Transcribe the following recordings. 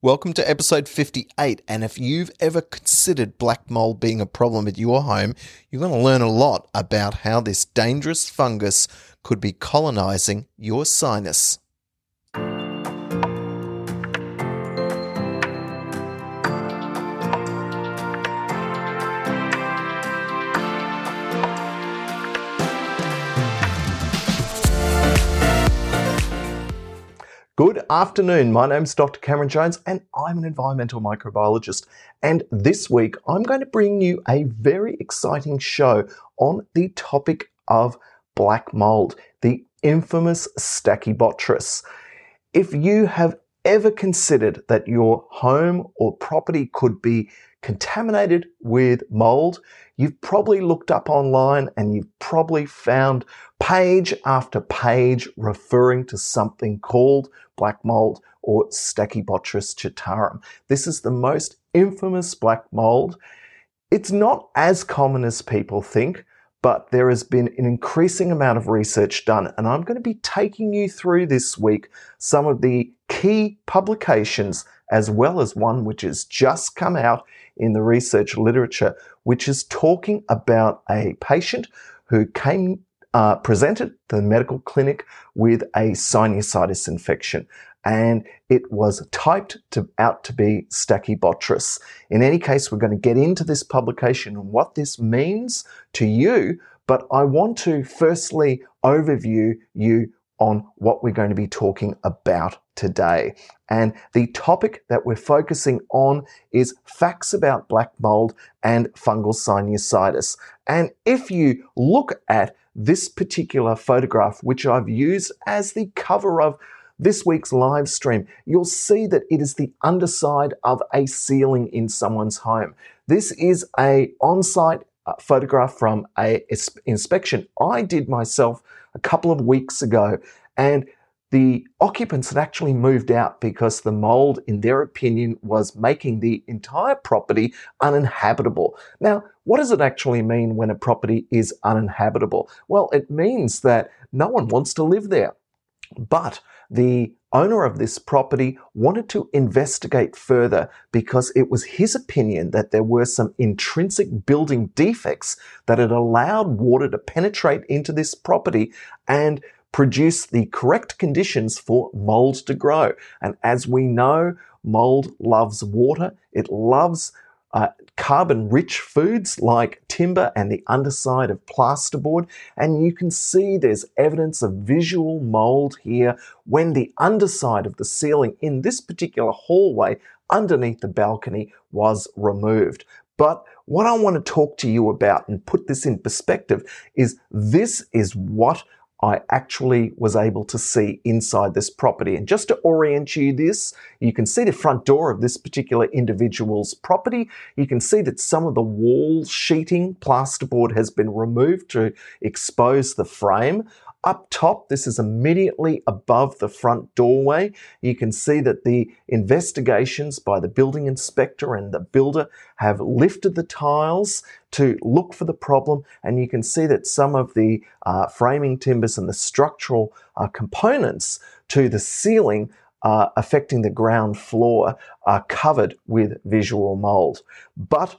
Welcome to episode 58. And if you've ever considered black mold being a problem at your home, you're going to learn a lot about how this dangerous fungus could be colonizing your sinus. Good afternoon. My name's Dr. Cameron Jones, and I'm an environmental microbiologist. And this week, I'm going to bring you a very exciting show on the topic of black mold, the infamous Stachybotrys. If you have ever considered that your home or property could be contaminated with mold, you've probably looked up online and you've probably found page after page referring to something called black mold or Stachybotrys chartarum. This is the most infamous black mold. It's not as common as people think, but there has been an increasing amount of research done, and I'm going to be taking you through this week some of the key publications as well as one which has just come out in the research literature, which is talking about a patient who came uh, presented the medical clinic with a sinusitis infection and it was typed to, out to be Stachybotrys. In any case, we're going to get into this publication and what this means to you, but I want to firstly overview you on what we're going to be talking about today. And the topic that we're focusing on is facts about black mold and fungal sinusitis. And if you look at this particular photograph, which I've used as the cover of this week's live stream, you'll see that it is the underside of a ceiling in someone's home. This is a on-site uh, photograph from a inspection I did myself a couple of weeks ago and the occupants had actually moved out because the mold, in their opinion, was making the entire property uninhabitable. Now, what does it actually mean when a property is uninhabitable? Well, it means that no one wants to live there. But the owner of this property wanted to investigate further because it was his opinion that there were some intrinsic building defects that had allowed water to penetrate into this property and produce the correct conditions for mold to grow. And as we know, mold loves water. It loves uh, carbon rich foods like timber and the underside of plasterboard. And you can see there's evidence of visual mold here when the underside of the ceiling in this particular hallway underneath the balcony was removed. But what I want to talk to you about and put this in perspective is this is what I actually was able to see inside this property. And just to orient you this, you can see the front door of this particular individual's property. You can see that some of the wall sheeting, plasterboard has been removed to expose the frame. Up top, this is immediately above the front doorway. You can see that the investigations by the building inspector and the builder have lifted the tiles to look for the problem, and you can see that some of the uh, framing timbers and the structural uh, components to the ceiling uh, affecting the ground floor are covered with visual mold. But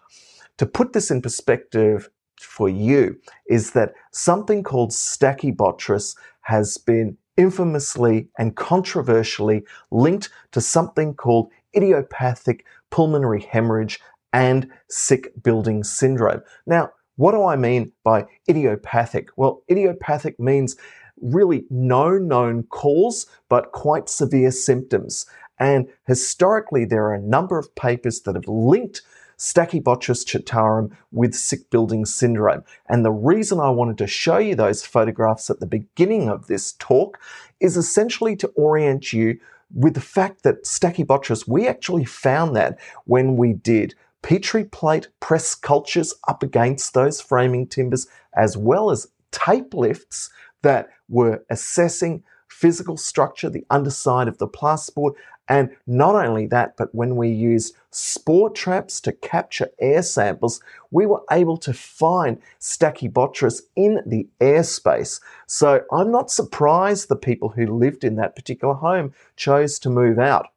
to put this in perspective, for you is that something called Stachybotrys has been infamously and controversially linked to something called idiopathic pulmonary hemorrhage and sick building syndrome. Now, what do I mean by idiopathic? Well, idiopathic means really no known cause, but quite severe symptoms. And historically, there are a number of papers that have linked Stachybotrys chartarum with sick building syndrome. And the reason I wanted to show you those photographs at the beginning of this talk is essentially to orient you with the fact that Stachybotrys, we actually found that when we did Petri plate press cultures up against those framing timbers, as well as tape lifts that were assessing physical structure, the underside of the plasterboard, and not only that, but when we used spore traps to capture air samples, we were able to find Stachybotrys in the airspace. So I'm not surprised the people who lived in that particular home chose to move out.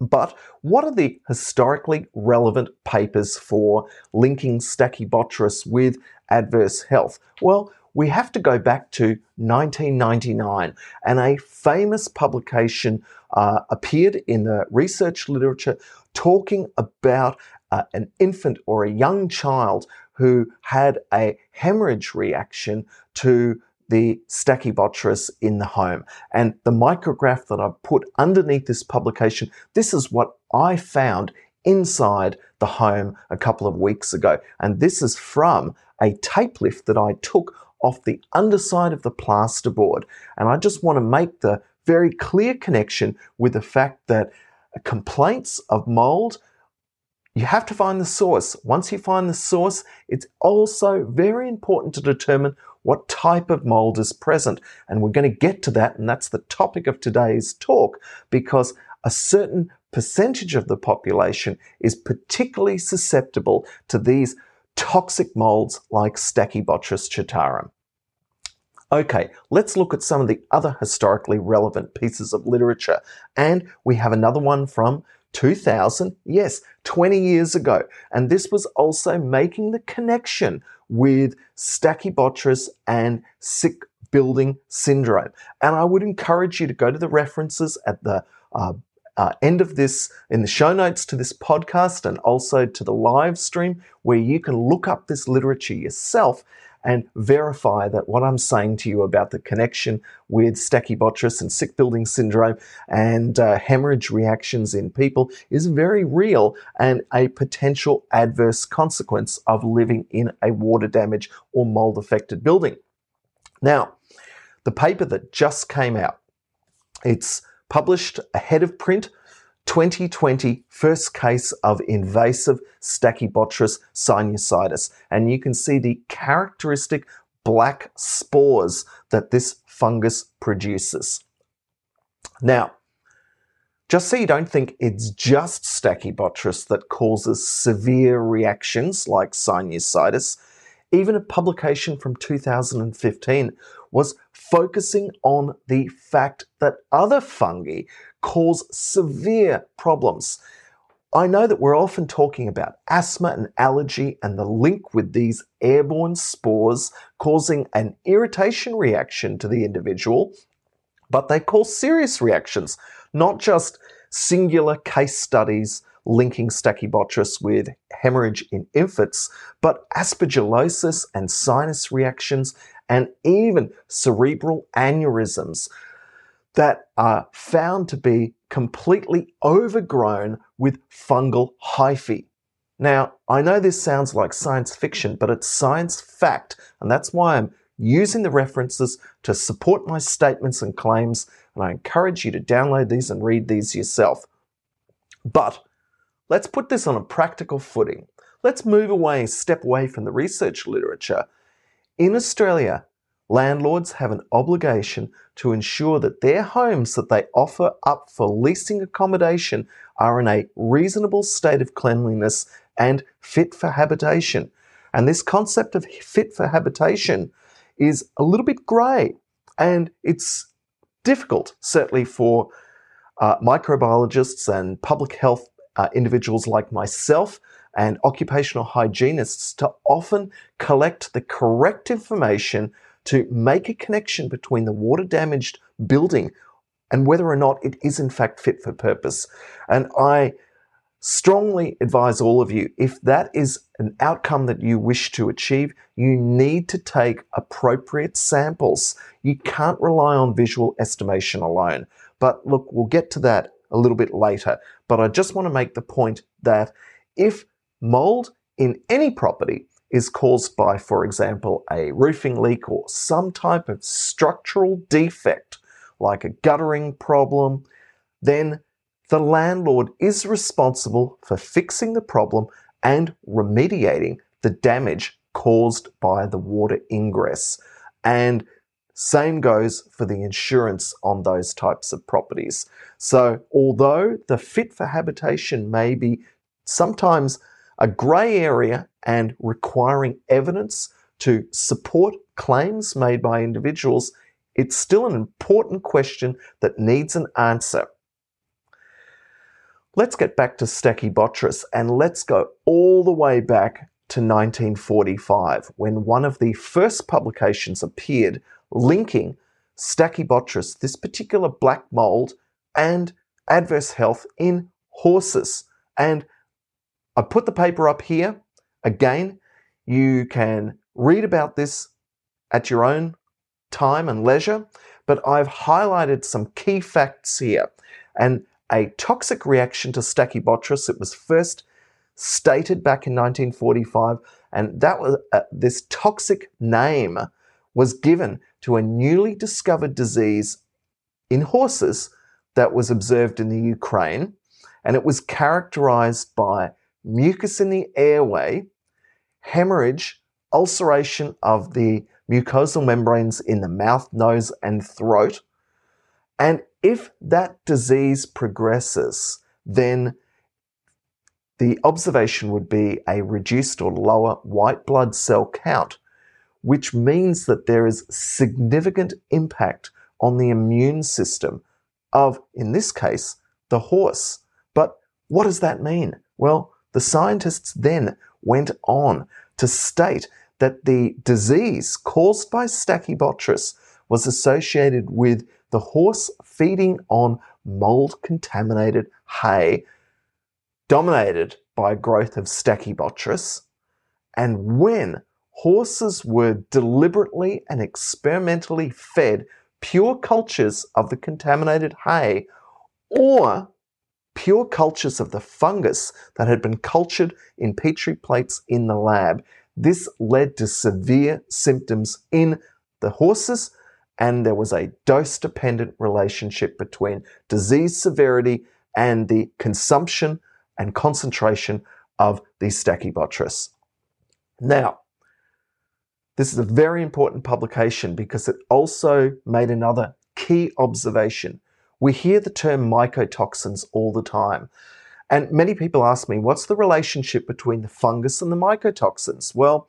But what are the historically relevant papers for linking Stachybotrys with adverse health? Well, we have to go back to 1999, and a famous publication uh, appeared in the research literature talking about uh, an infant or a young child who had a hemorrhage reaction to the Stachybotrys in the home. And the micrograph that I've put underneath this publication, this is what I found inside the home a couple of weeks ago. And this is from a tape lift that I took off the underside of the plasterboard. And I just want to make the very clear connection with the fact that complaints of mold you have to find the source. Once you find the source, it's also very important to determine what type of mold is present. And we're going to get to that, and that's the topic of today's talk, because a certain percentage of the population is particularly susceptible to these toxic molds like Stachybotrys chartarum. Okay, let's look at some of the other historically relevant pieces of literature. And we have another one from 2000, yes, 20 years ago. And this was also making the connection with Stachybotrys and sick building syndrome. And I would encourage you to go to the references at the uh, uh, end of this, in the show notes to this podcast, and also to the live stream, where you can look up this literature yourself and verify that what I'm saying to you about the connection with stachybotrys and sick building syndrome and uh, hemorrhage reactions in people is very real and a potential adverse consequence of living in a water damage or mold affected building. Now, the paper that just came out, it's published ahead of print 2020 first case of invasive Stachybotrys sinusitis. And you can see the characteristic black spores that this fungus produces. Now, just so you don't think it's just Stachybotrys that causes severe reactions like sinusitis, even a publication from 2015 was focusing on the fact that other fungi cause severe problems. I know that we're often talking about asthma and allergy and the link with these airborne spores causing an irritation reaction to the individual, but they cause serious reactions, not just singular case studies linking stachybotrys with hemorrhage in infants, but aspergillosis and sinus reactions and even cerebral aneurysms that are found to be completely overgrown with fungal hyphae. Now, I know this sounds like science fiction, but it's science fact, and that's why I'm using the references to support my statements and claims, and I encourage you to download these and read these yourself. But let's put this on a practical footing. Let's move away, step away from the research literature. In Australia, landlords have an obligation to ensure that their homes that they offer up for leasing accommodation are in a reasonable state of cleanliness and fit for habitation. And this concept of fit for habitation is a little bit grey and it's difficult, certainly for uh, microbiologists and public health uh, individuals like myself and occupational hygienists to often collect the correct information to make a connection between the water damaged building and whether or not it is in fact fit for purpose. And I strongly advise all of you if that is an outcome that you wish to achieve, you need to take appropriate samples. You can't rely on visual estimation alone. But look, we'll get to that a little bit later. But I just want to make the point that if mold in any property is caused by, for example, a roofing leak or some type of structural defect, like a guttering problem, then the landlord is responsible for fixing the problem and remediating the damage caused by the water ingress. And same goes for the insurance on those types of properties. So, although the fit for habitation may be sometimes a grey area and requiring evidence to support claims made by individuals, it's still an important question that needs an answer. let's get back to Stachybotrys and let's go all the way back to 1945 when one of the first publications appeared linking Stachybotrys, this particular black mold, and adverse health in horses. And I put the paper up here. Again, you can read about this at your own time and leisure, but I've highlighted some key facts here. And a toxic reaction to Stachybotrys, it was first stated back in 1945, and that was uh, this toxic name was given to a newly discovered disease in horses that was observed in the Ukraine, and it was characterized by mucus in the airway, hemorrhage, ulceration of the mucosal membranes in the mouth, nose, and throat. And if that disease progresses, then the observation would be a reduced or lower white blood cell count, which means that there is significant impact on the immune system of, in this case, the horse. But what does that mean? Well, the scientists then went on to state that the disease caused by Stachybotrys was associated with the horse feeding on mold contaminated hay dominated by growth of Stachybotrys. And when horses were deliberately and experimentally fed pure cultures of the contaminated hay or pure cultures of the fungus that had been cultured in petri plates in the lab. This led to severe symptoms in the horses, and there was a dose dependent relationship between disease severity and the consumption and concentration of the Stachybotrys. Now, this is a very important publication because it also made another key observation. We hear the term mycotoxins all the time. And many people ask me, what's the relationship between the fungus and the mycotoxins? Well,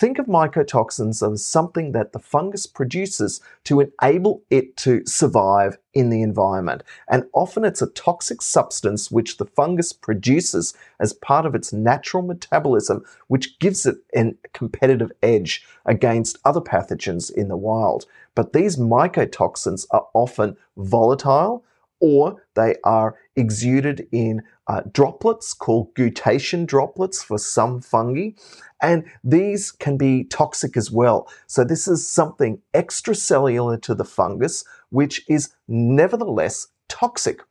Think of mycotoxins as something that the fungus produces to enable it to survive in the environment. And often it's a toxic substance which the fungus produces as part of its natural metabolism, which gives it a competitive edge against other pathogens in the wild. But these mycotoxins are often volatile or they are exuded in uh, droplets called guttation droplets for some fungi. And these can be toxic as well. So, this is something extracellular to the fungus, which is nevertheless toxic.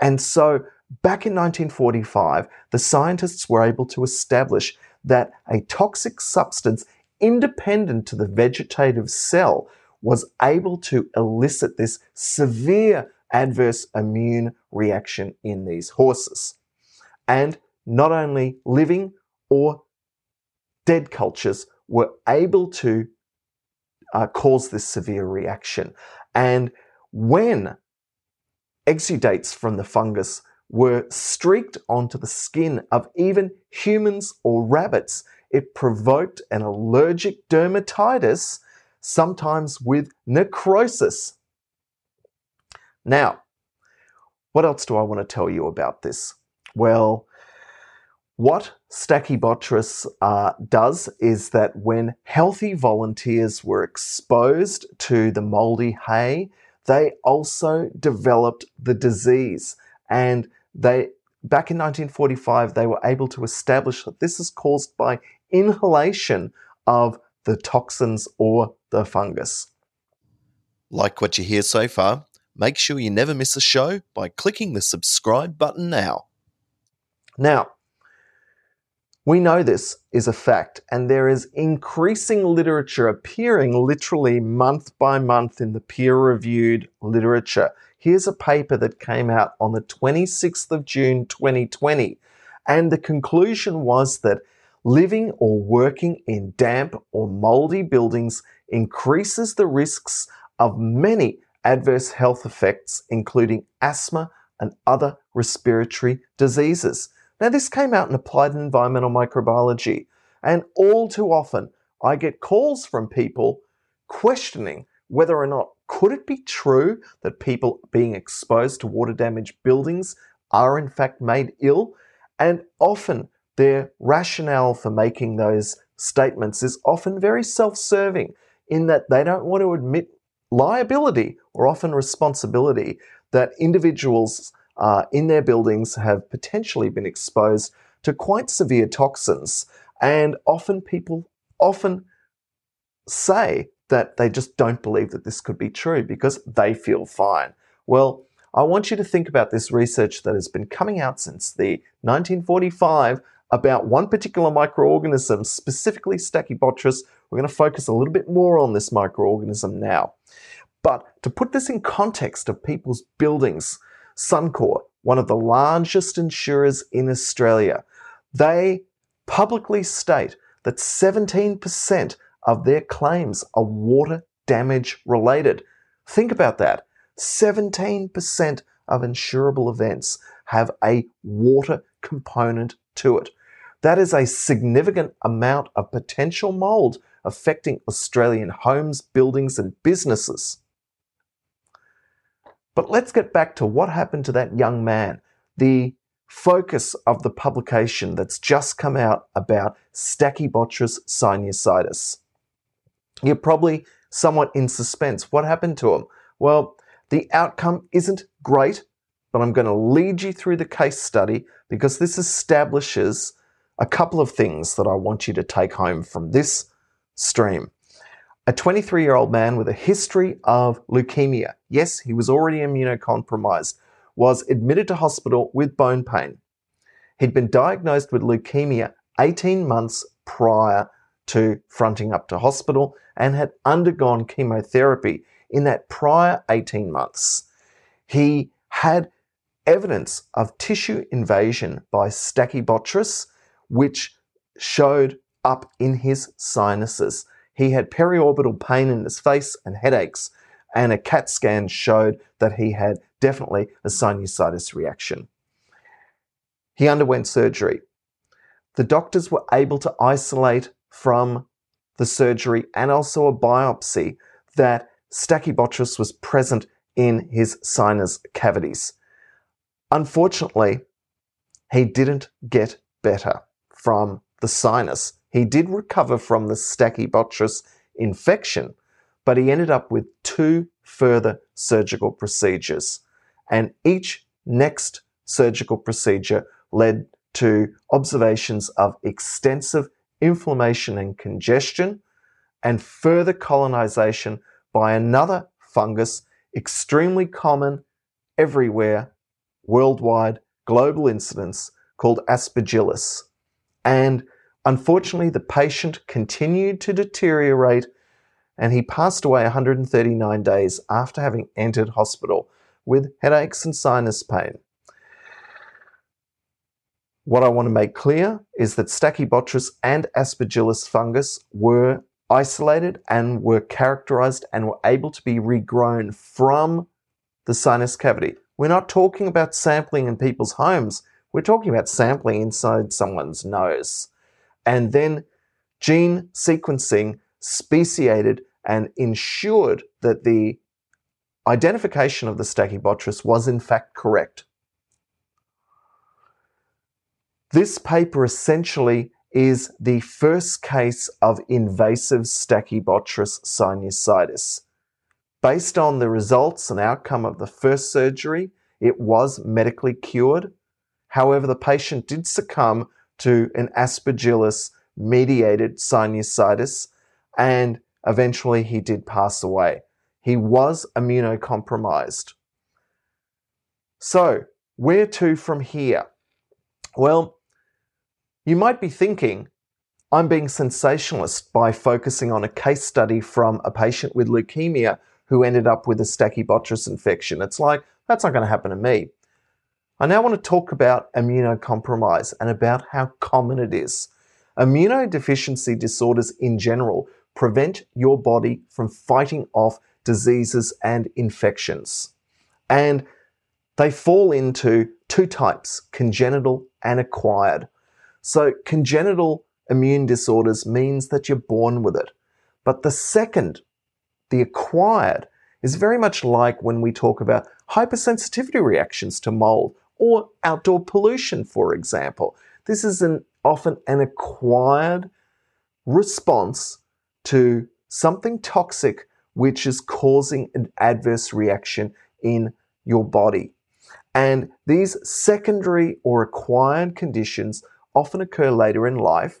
And so, back in 1945, the scientists were able to establish that a toxic substance independent to the vegetative cell was able to elicit this severe adverse immune reaction in these horses. And not only living or dead cultures were able to uh, cause this severe reaction. And when exudates from the fungus were streaked onto the skin of even humans or rabbits, it provoked an allergic dermatitis, sometimes with necrosis. Now, what else do I want to tell you about this? Well, what Stachybotrys uh, does is that when healthy volunteers were exposed to the moldy hay, they also developed the disease. And they, back in 1945, they were able to establish that this is caused by inhalation of the toxins or the fungus. Like what you hear so far? Make sure you never miss a show by clicking the subscribe button now. Now, we know this is a fact, and there is increasing literature appearing literally month by month in the peer reviewed literature. Here's a paper that came out on the 26th of June 2020, and the conclusion was that living or working in damp or moldy buildings increases the risks of many adverse health effects, including asthma and other respiratory diseases. Now, this came out in Applied Environmental Microbiology, and all too often I get calls from people questioning whether or not could it be true that people being exposed to water damaged buildings are in fact made ill, and often their rationale for making those statements is often very self serving in that they don't want to admit liability or often responsibility that individuals uh, in their buildings have potentially been exposed to quite severe toxins. And often people often say that they just don't believe that this could be true because they feel fine. Well, I want you to think about this research that has been coming out since the 1945 about one particular microorganism, specifically Stachybotrys. We're going to focus a little bit more on this microorganism now. But to put this in context of people's buildings, Suncorp, one of the largest insurers in Australia, they publicly state that 17% of their claims are water damage related. Think about that. 17% of insurable events have a water component to it. That is a significant amount of potential mold affecting Australian homes, buildings, and businesses. But let's get back to what happened to that young man. The focus of the publication that's just come out about Stachybotrys sinusitis. You're probably somewhat in suspense. What happened to him? Well, the outcome isn't great, but I'm going to lead you through the case study because this establishes a couple of things that I want you to take home from this stream. A 23 year old man with a history of leukemia, yes, he was already immunocompromised, was admitted to hospital with bone pain. He'd been diagnosed with leukemia 18 months prior to fronting up to hospital and had undergone chemotherapy in that prior 18 months. He had evidence of tissue invasion by Stachybotrys, which showed up in his sinuses. He had periorbital pain in his face and headaches, and a CAT scan showed that he had definitely a sinusitis reaction. He underwent surgery. The doctors were able to isolate from the surgery and also a biopsy that Stachybotrys was present in his sinus cavities. Unfortunately, he didn't get better from the sinus. He did recover from the Stachybotrys infection, but he ended up with two further surgical procedures. And each next surgical procedure led to observations of extensive inflammation and congestion, and further colonization by another fungus extremely common everywhere, worldwide, global incidence called aspergillus. And unfortunately, the patient continued to deteriorate and he passed away 139 days after having entered hospital with headaches and sinus pain. What I want to make clear is that Stachybotrys and Aspergillus fungus were isolated and were characterized and were able to be regrown from the sinus cavity. We're not talking about sampling in people's homes. We're talking about sampling inside someone's nose. And then gene sequencing speciated and ensured that the identification of the Stachybotrys was in fact correct. This paper essentially is the first case of invasive Stachybotrys sinusitis. Based on the results and outcome of the first surgery, it was medically cured. However, the patient did succumb to an aspergillus mediated sinusitis and eventually he did pass away. He was immunocompromised. So, where to from here? Well, you might be thinking, I'm being sensationalist by focusing on a case study from a patient with leukemia who ended up with a Stachybotrys infection. It's like, that's not going to happen to me. I now want to talk about immunocompromise and about how common it is. Immunodeficiency disorders in general prevent your body from fighting off diseases and infections. And they fall into two types congenital and acquired. So, congenital immune disorders means that you're born with it. But the second, the acquired, is very much like when we talk about hypersensitivity reactions to mold or outdoor pollution, for example. This is an, often an acquired response to something toxic which is causing an adverse reaction in your body. And these secondary or acquired conditions often occur later in life,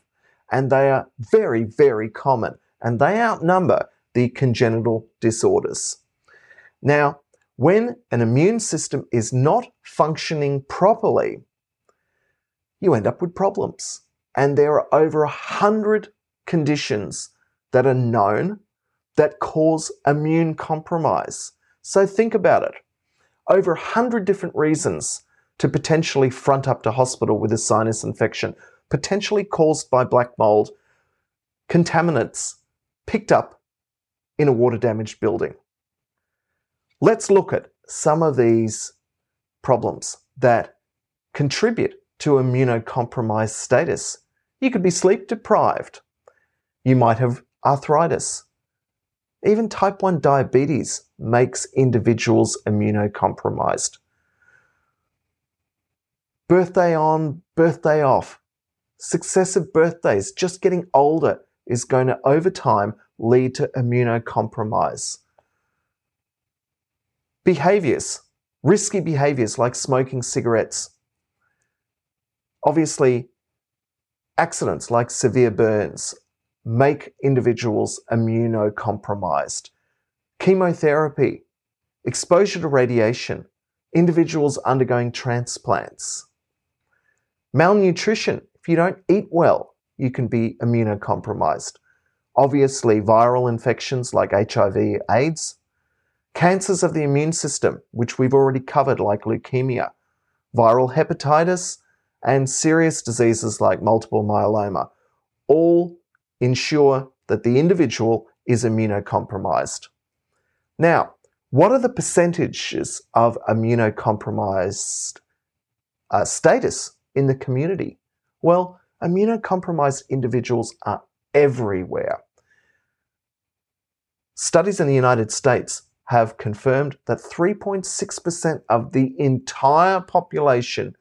and they are very, very common, and they outnumber the congenital disorders. Now, when an immune system is not functioning properly, you end up with problems. And there are over a hundred conditions that are known that cause immune compromise. So think about it. Over a hundred different reasons to potentially front up to hospital with a sinus infection, potentially caused by black mold, contaminants picked up in a water damaged building. Let's look at some of these problems that contribute to immunocompromised status. You could be sleep deprived. You might have arthritis. Even type 1 diabetes makes individuals immunocompromised. Birthday on, birthday off. Successive birthdays, just getting older, is going to, over time, lead to immunocompromise. Behaviors, risky behaviors like smoking cigarettes. Obviously, accidents like severe burns make individuals immunocompromised. Chemotherapy, exposure to radiation, individuals undergoing transplants. Malnutrition, if you don't eat well, you can be immunocompromised. Obviously, viral infections like HIV, AIDS, Cancers of the immune system, which we've already covered, like leukemia, viral hepatitis, and serious diseases like multiple myeloma, all ensure that the individual is immunocompromised. Now, what are the percentages of immunocompromised uh, status in the community? Well, immunocompromised individuals are everywhere. Studies in the United States have confirmed that 3.6% of the entire population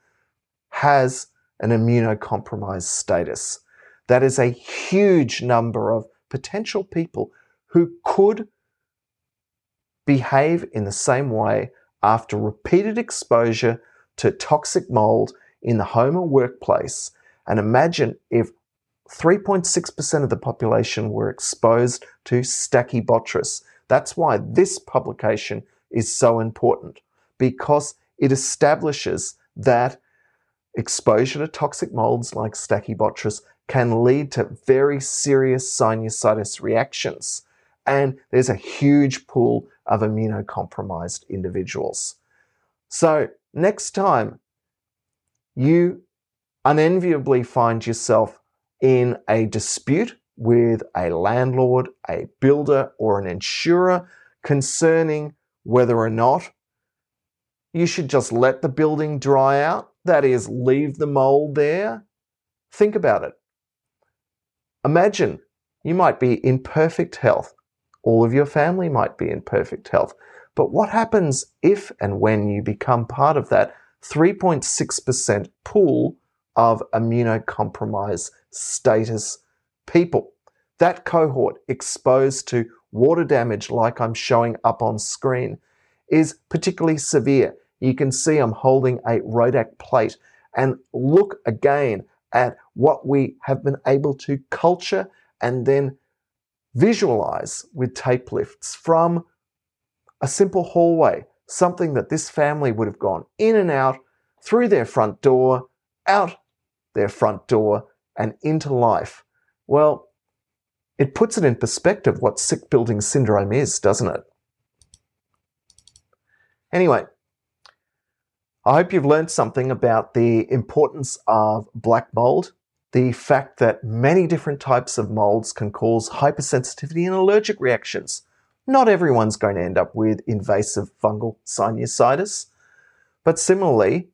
has an immunocompromised status. That is a huge number of potential people who could behave in the same way after repeated exposure to toxic mold in the home or workplace. And imagine if 3.6% of the population were exposed to Stachybotrys, that's why this publication is so important because it establishes that exposure to toxic molds like Stachybotrys can lead to very serious sinusitis reactions. And there's a huge pool of immunocompromised individuals. So, next time you unenviably find yourself in a dispute with a landlord, a builder, or an insurer concerning whether or not you should just let the building dry out, that is, leave the mold there. Think about it. Imagine you might be in perfect health. All of your family might be in perfect health. But what happens if and when you become part of that 3.6% pool of immunocompromised status people. That cohort exposed to water damage, like I'm showing up on screen, is particularly severe. You can see I'm holding a RODAC plate and look again at what we have been able to culture and then visualize with tape lifts from a simple hallway, something that this family would have gone in and out through their front door, out their front door, and into life. Well, it puts it in perspective what sick building syndrome is, doesn't it? Anyway, I hope you've learned something about the importance of black mold, the fact that many different types of molds can cause hypersensitivity and allergic reactions. Not everyone's going to end up with invasive fungal sinusitis, but similarly,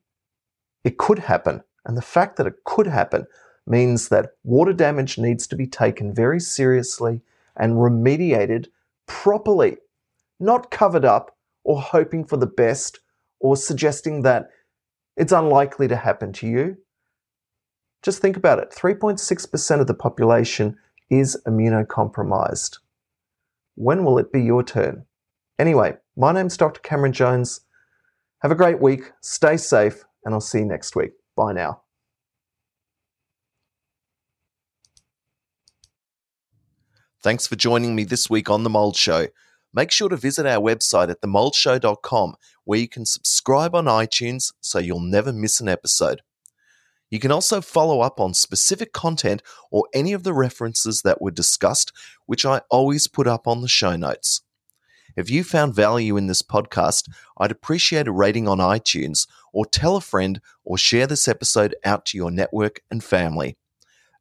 it could happen. And the fact that it could happen means that water damage needs to be taken very seriously and remediated properly, not covered up or hoping for the best or suggesting that It's unlikely to happen to you. Just think about it 3.6% of the population is immunocompromised. When will it be your turn? Anyway, my name's Dr. Cameron Jones. Have a great week, stay safe, and I'll see you next week. Bye now. Thanks for joining me this week on The Mold Show. Make sure to visit our website at themoldshow.com where you can subscribe on iTunes so you'll never miss an episode. You can also follow up on specific content or any of the references that were discussed, which I always put up on the show notes. If you found value in this podcast, I'd appreciate a rating on iTunes or tell a friend or share this episode out to your network and family.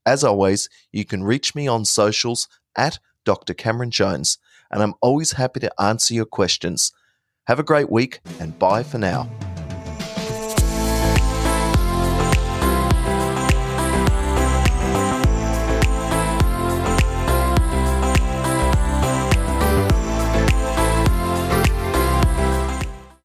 As always, you can reach me on socials at Dr. Cameron Jones, and I'm always happy to answer your questions. Have a great week and bye for now.